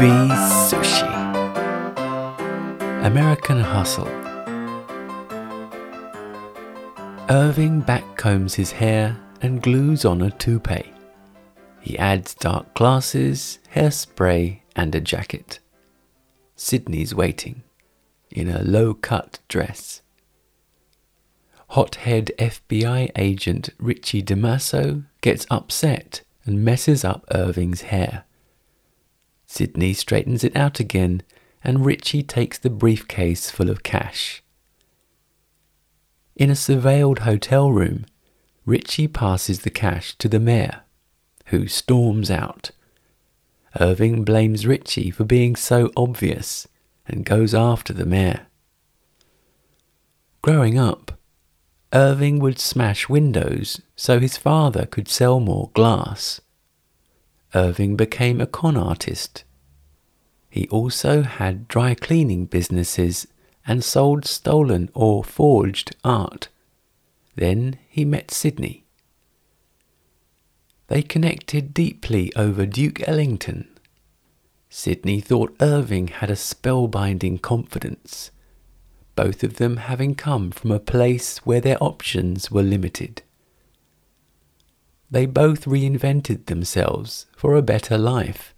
Movie Sushi. American Hustle. Irving backcombs his hair and glues on a toupee. He adds dark glasses, hairspray, and a jacket. Sydney's waiting, in a low cut dress. Hothead FBI agent Richie DiMaso gets upset and messes up Irving's hair. Sydney straightens it out again, and Richie takes the briefcase full of cash. In a surveilled hotel room, Richie passes the cash to the mayor, who storms out. Irving blames Richie for being so obvious and goes after the mayor. Growing up, Irving would smash windows so his father could sell more glass. Irving became a con artist. He also had dry cleaning businesses and sold stolen or forged art. Then he met Sydney. They connected deeply over Duke Ellington. Sydney thought Irving had a spellbinding confidence, both of them having come from a place where their options were limited. They both reinvented themselves for a better life.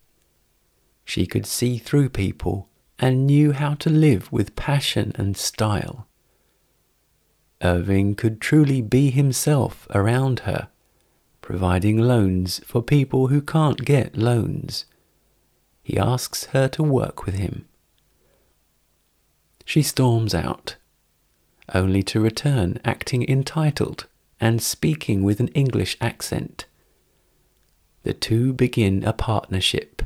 She could see through people and knew how to live with passion and style. Irving could truly be himself around her, providing loans for people who can't get loans. He asks her to work with him. She storms out, only to return acting entitled and speaking with an English accent. The two begin a partnership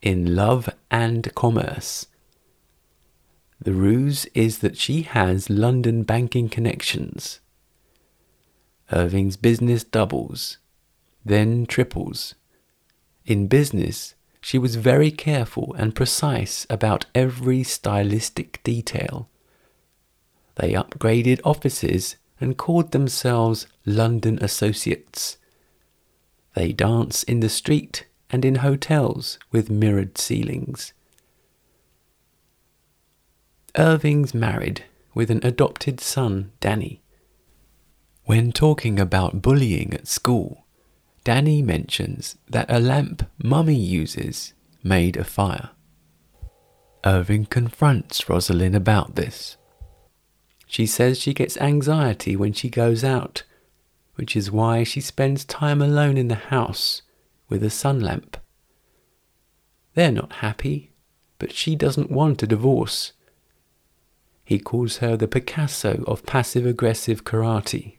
in love and commerce. The ruse is that she has London banking connections. Irving's business doubles, then triples. In business, she was very careful and precise about every stylistic detail. They upgraded offices and called themselves London Associates. They dance in the street and in hotels with mirrored ceilings. Irving's married with an adopted son, Danny. When talking about bullying at school, Danny mentions that a lamp Mummy uses made a fire. Irving confronts Rosalind about this. She says she gets anxiety when she goes out, which is why she spends time alone in the house with a sun lamp. They're not happy, but she doesn't want a divorce. He calls her the Picasso of passive aggressive karate.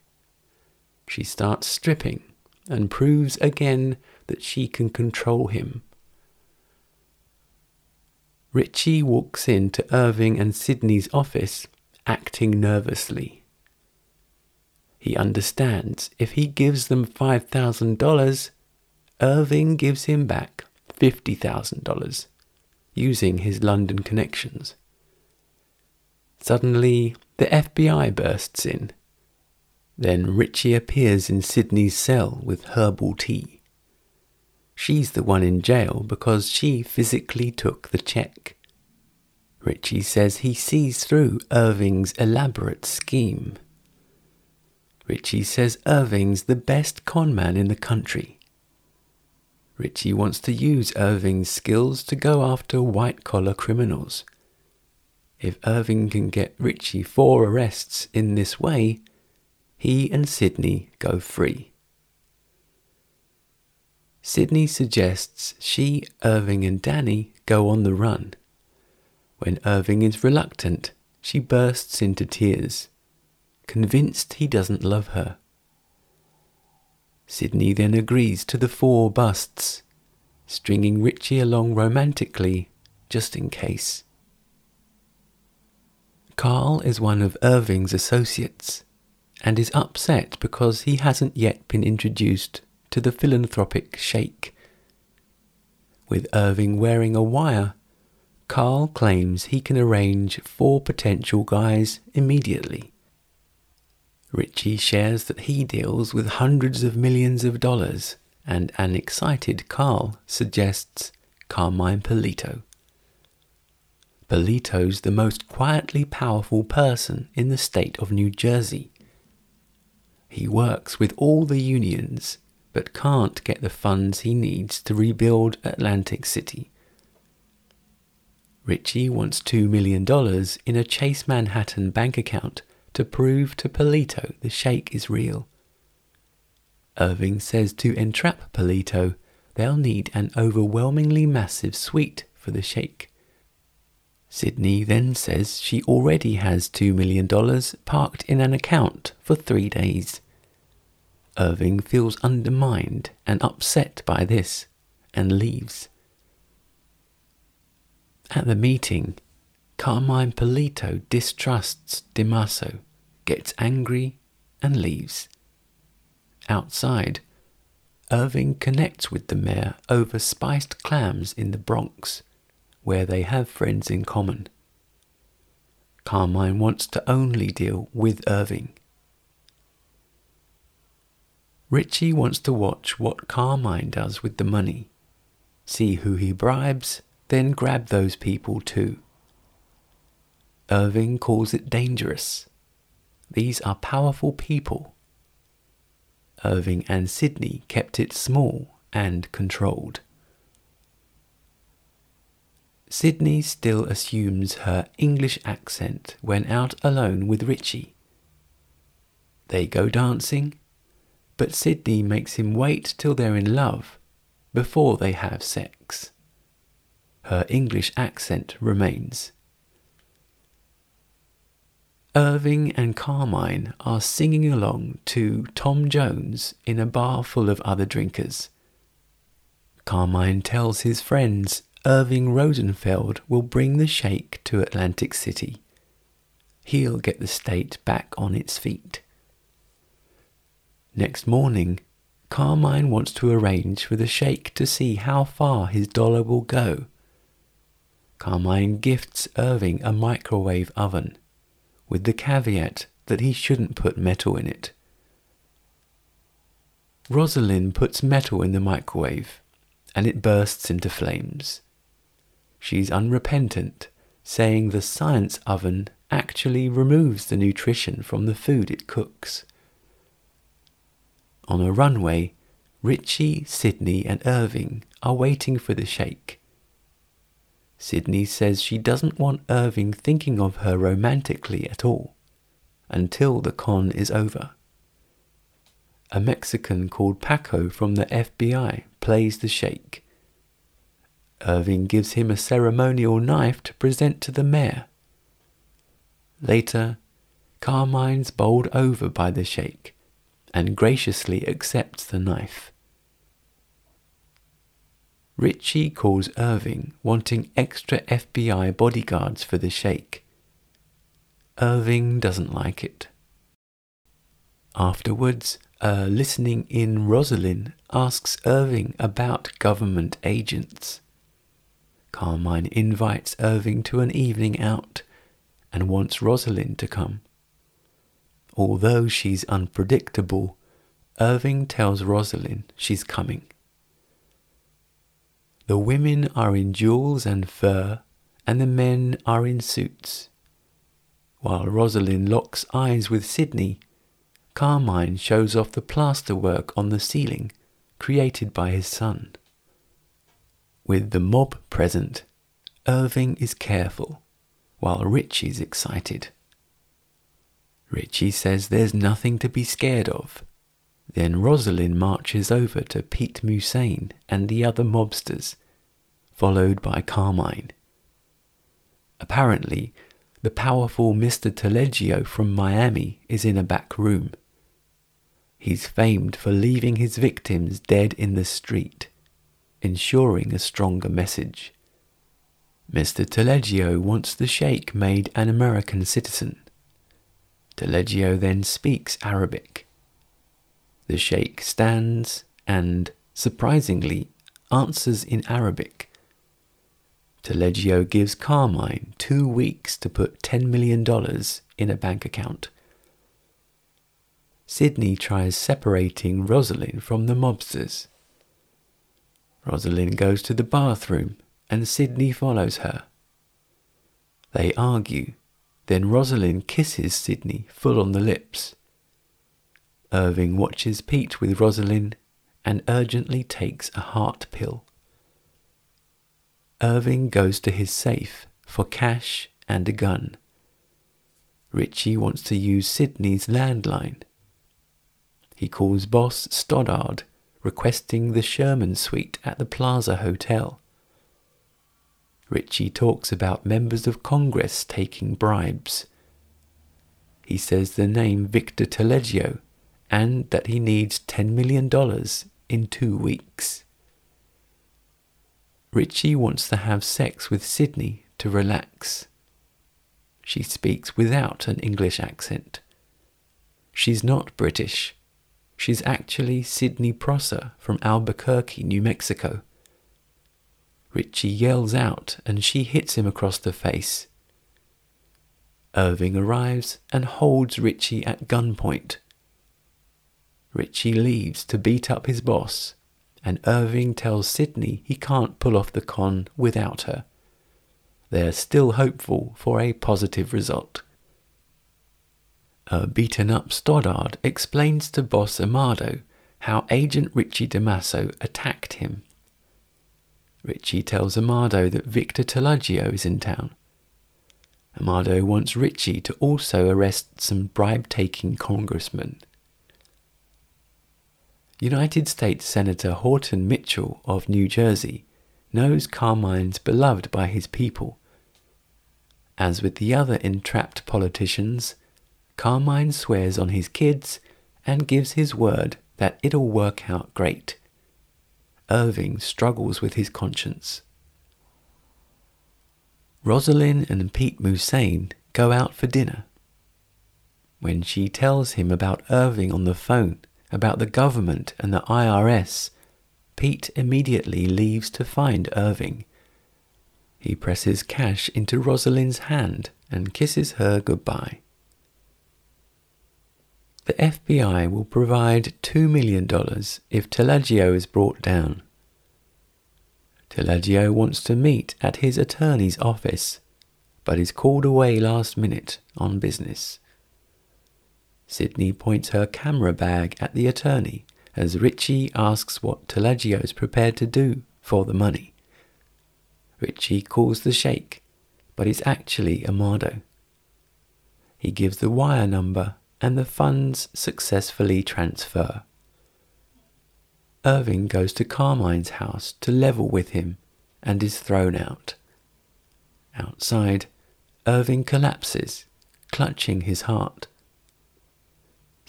She starts stripping and proves again that she can control him. Richie walks into Irving and Sydney's office acting nervously. He understands if he gives them $5,000, Irving gives him back $50,000 using his London connections. Suddenly, the FBI bursts in. Then Richie appears in Sydney's cell with herbal tea. She's the one in jail because she physically took the check. Richie says he sees through Irving's elaborate scheme. Richie says Irving's the best conman in the country. Richie wants to use Irving's skills to go after white collar criminals. If Irving can get Richie four arrests in this way, he and Sydney go free. Sydney suggests she, Irving, and Danny go on the run. When Irving is reluctant, she bursts into tears, convinced he doesn't love her. Sydney then agrees to the four busts, stringing Richie along romantically just in case. Carl is one of Irving's associates and is upset because he hasn't yet been introduced to the philanthropic sheikh. With Irving wearing a wire, Carl claims he can arrange four potential guys immediately. Richie shares that he deals with hundreds of millions of dollars, and an excited Carl suggests Carmine Polito. Polito's the most quietly powerful person in the state of New Jersey. He works with all the unions but can't get the funds he needs to rebuild Atlantic City. Richie wants $2 million in a Chase Manhattan bank account to prove to Polito the sheikh is real. Irving says to entrap Polito, they'll need an overwhelmingly massive suite for the sheikh. Sydney then says she already has $2 million parked in an account for three days. Irving feels undermined and upset by this and leaves. At the meeting, Carmine Polito distrusts DiMaso, gets angry, and leaves. Outside, Irving connects with the mayor over spiced clams in the Bronx, where they have friends in common. Carmine wants to only deal with Irving. Richie wants to watch what Carmine does with the money, see who he bribes, then grab those people too. Irving calls it dangerous. These are powerful people. Irving and Sydney kept it small and controlled. Sydney still assumes her English accent when out alone with Richie. They go dancing, but Sydney makes him wait till they're in love before they have sex. Her English accent remains. Irving and Carmine are singing along to Tom Jones in a bar full of other drinkers. Carmine tells his friends Irving Rosenfeld will bring the Sheikh to Atlantic City. He'll get the state back on its feet. Next morning, Carmine wants to arrange for the Sheikh to see how far his dollar will go. Carmine gifts Irving a microwave oven, with the caveat that he shouldn't put metal in it. Rosalind puts metal in the microwave, and it bursts into flames. She's unrepentant, saying the science oven actually removes the nutrition from the food it cooks. On a runway, Richie, Sydney, and Irving are waiting for the Sheikh. Sydney says she doesn't want Irving thinking of her romantically at all until the con is over. A Mexican called Paco from the FBI plays the Sheikh. Irving gives him a ceremonial knife to present to the mayor. Later, Carmine's bowled over by the Sheikh and graciously accepts the knife. Richie calls Irving wanting extra FBI bodyguards for the Sheikh. Irving doesn't like it. Afterwards, a listening in Rosalind asks Irving about government agents. Carmine invites Irving to an evening out and wants Rosalind to come. Although she's unpredictable, Irving tells Rosalind she's coming. The women are in jewels and fur, and the men are in suits. While Rosalind locks eyes with Sydney, Carmine shows off the plasterwork on the ceiling created by his son. With the mob present, Irving is careful, while Richie's excited. Richie says there's nothing to be scared of. Then Rosalind marches over to Pete Musane and the other mobsters, followed by Carmine. Apparently, the powerful Mr. Tellegio from Miami is in a back room. He's famed for leaving his victims dead in the street, ensuring a stronger message. Mr. Tellegio wants the Sheikh made an American citizen Tellegio then speaks Arabic. The Sheikh stands and, surprisingly, answers in Arabic. Tellegio gives Carmine two weeks to put $10 million in a bank account. Sydney tries separating Rosalind from the mobsters. Rosalind goes to the bathroom and Sydney follows her. They argue, then Rosalind kisses Sydney full on the lips. Irving watches Pete with Rosalind and urgently takes a heart pill. Irving goes to his safe for cash and a gun. Richie wants to use Sydney's landline. He calls boss Stoddard, requesting the Sherman suite at the Plaza Hotel. Richie talks about members of Congress taking bribes. He says the name Victor Tellegio and that he needs $10 million in two weeks. Richie wants to have sex with Sydney to relax. She speaks without an English accent. She's not British. She's actually Sydney Prosser from Albuquerque, New Mexico. Richie yells out and she hits him across the face. Irving arrives and holds Richie at gunpoint. Richie leaves to beat up his boss, and Irving tells Sydney he can't pull off the con without her. They're still hopeful for a positive result. A beaten up Stoddard explains to boss Amado how Agent Richie DiMaso attacked him. Richie tells Amado that Victor Tellegio is in town. Amado wants Richie to also arrest some bribe taking congressmen. United States Senator Horton Mitchell of New Jersey knows Carmine's beloved by his people. As with the other entrapped politicians, Carmine swears on his kids and gives his word that it'll work out great. Irving struggles with his conscience. Rosalind and Pete Musane go out for dinner. When she tells him about Irving on the phone, about the government and the IRS, Pete immediately leaves to find Irving. He presses cash into Rosalind's hand and kisses her goodbye. The FBI will provide $2 million if Tellegio is brought down. Tellegio wants to meet at his attorney's office, but is called away last minute on business. Sydney points her camera bag at the attorney as Richie asks what Tellegio is prepared to do for the money. Richie calls the sheikh, but it's actually Amado. He gives the wire number and the funds successfully transfer. Irving goes to Carmine's house to level with him and is thrown out. Outside, Irving collapses, clutching his heart.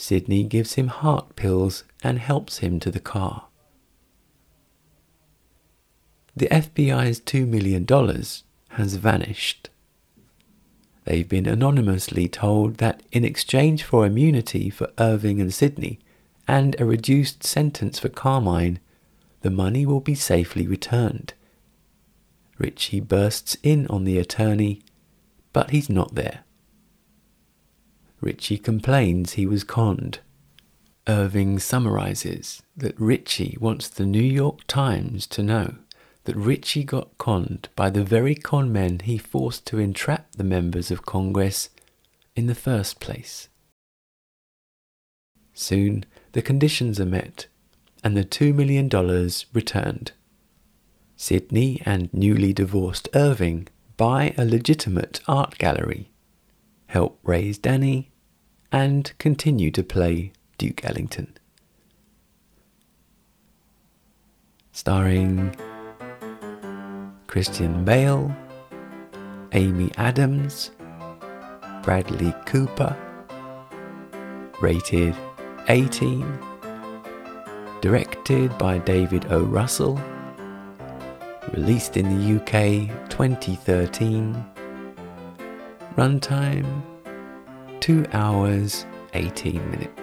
Sydney gives him heart pills and helps him to the car. The FBI's $2 million has vanished. They've been anonymously told that in exchange for immunity for Irving and Sydney and a reduced sentence for Carmine, the money will be safely returned. Richie bursts in on the attorney, but he's not there. Richie complains he was conned. Irving summarizes that Richie wants the New York Times to know that Richie got conned by the very con men he forced to entrap the members of Congress in the first place. Soon the conditions are met and the $2 million returned. Sydney and newly divorced Irving buy a legitimate art gallery, help raise Danny, and continue to play Duke Ellington. Starring Christian Bale, Amy Adams, Bradley Cooper, rated 18, directed by David O. Russell, released in the UK 2013, runtime 2 hours 18 minutes.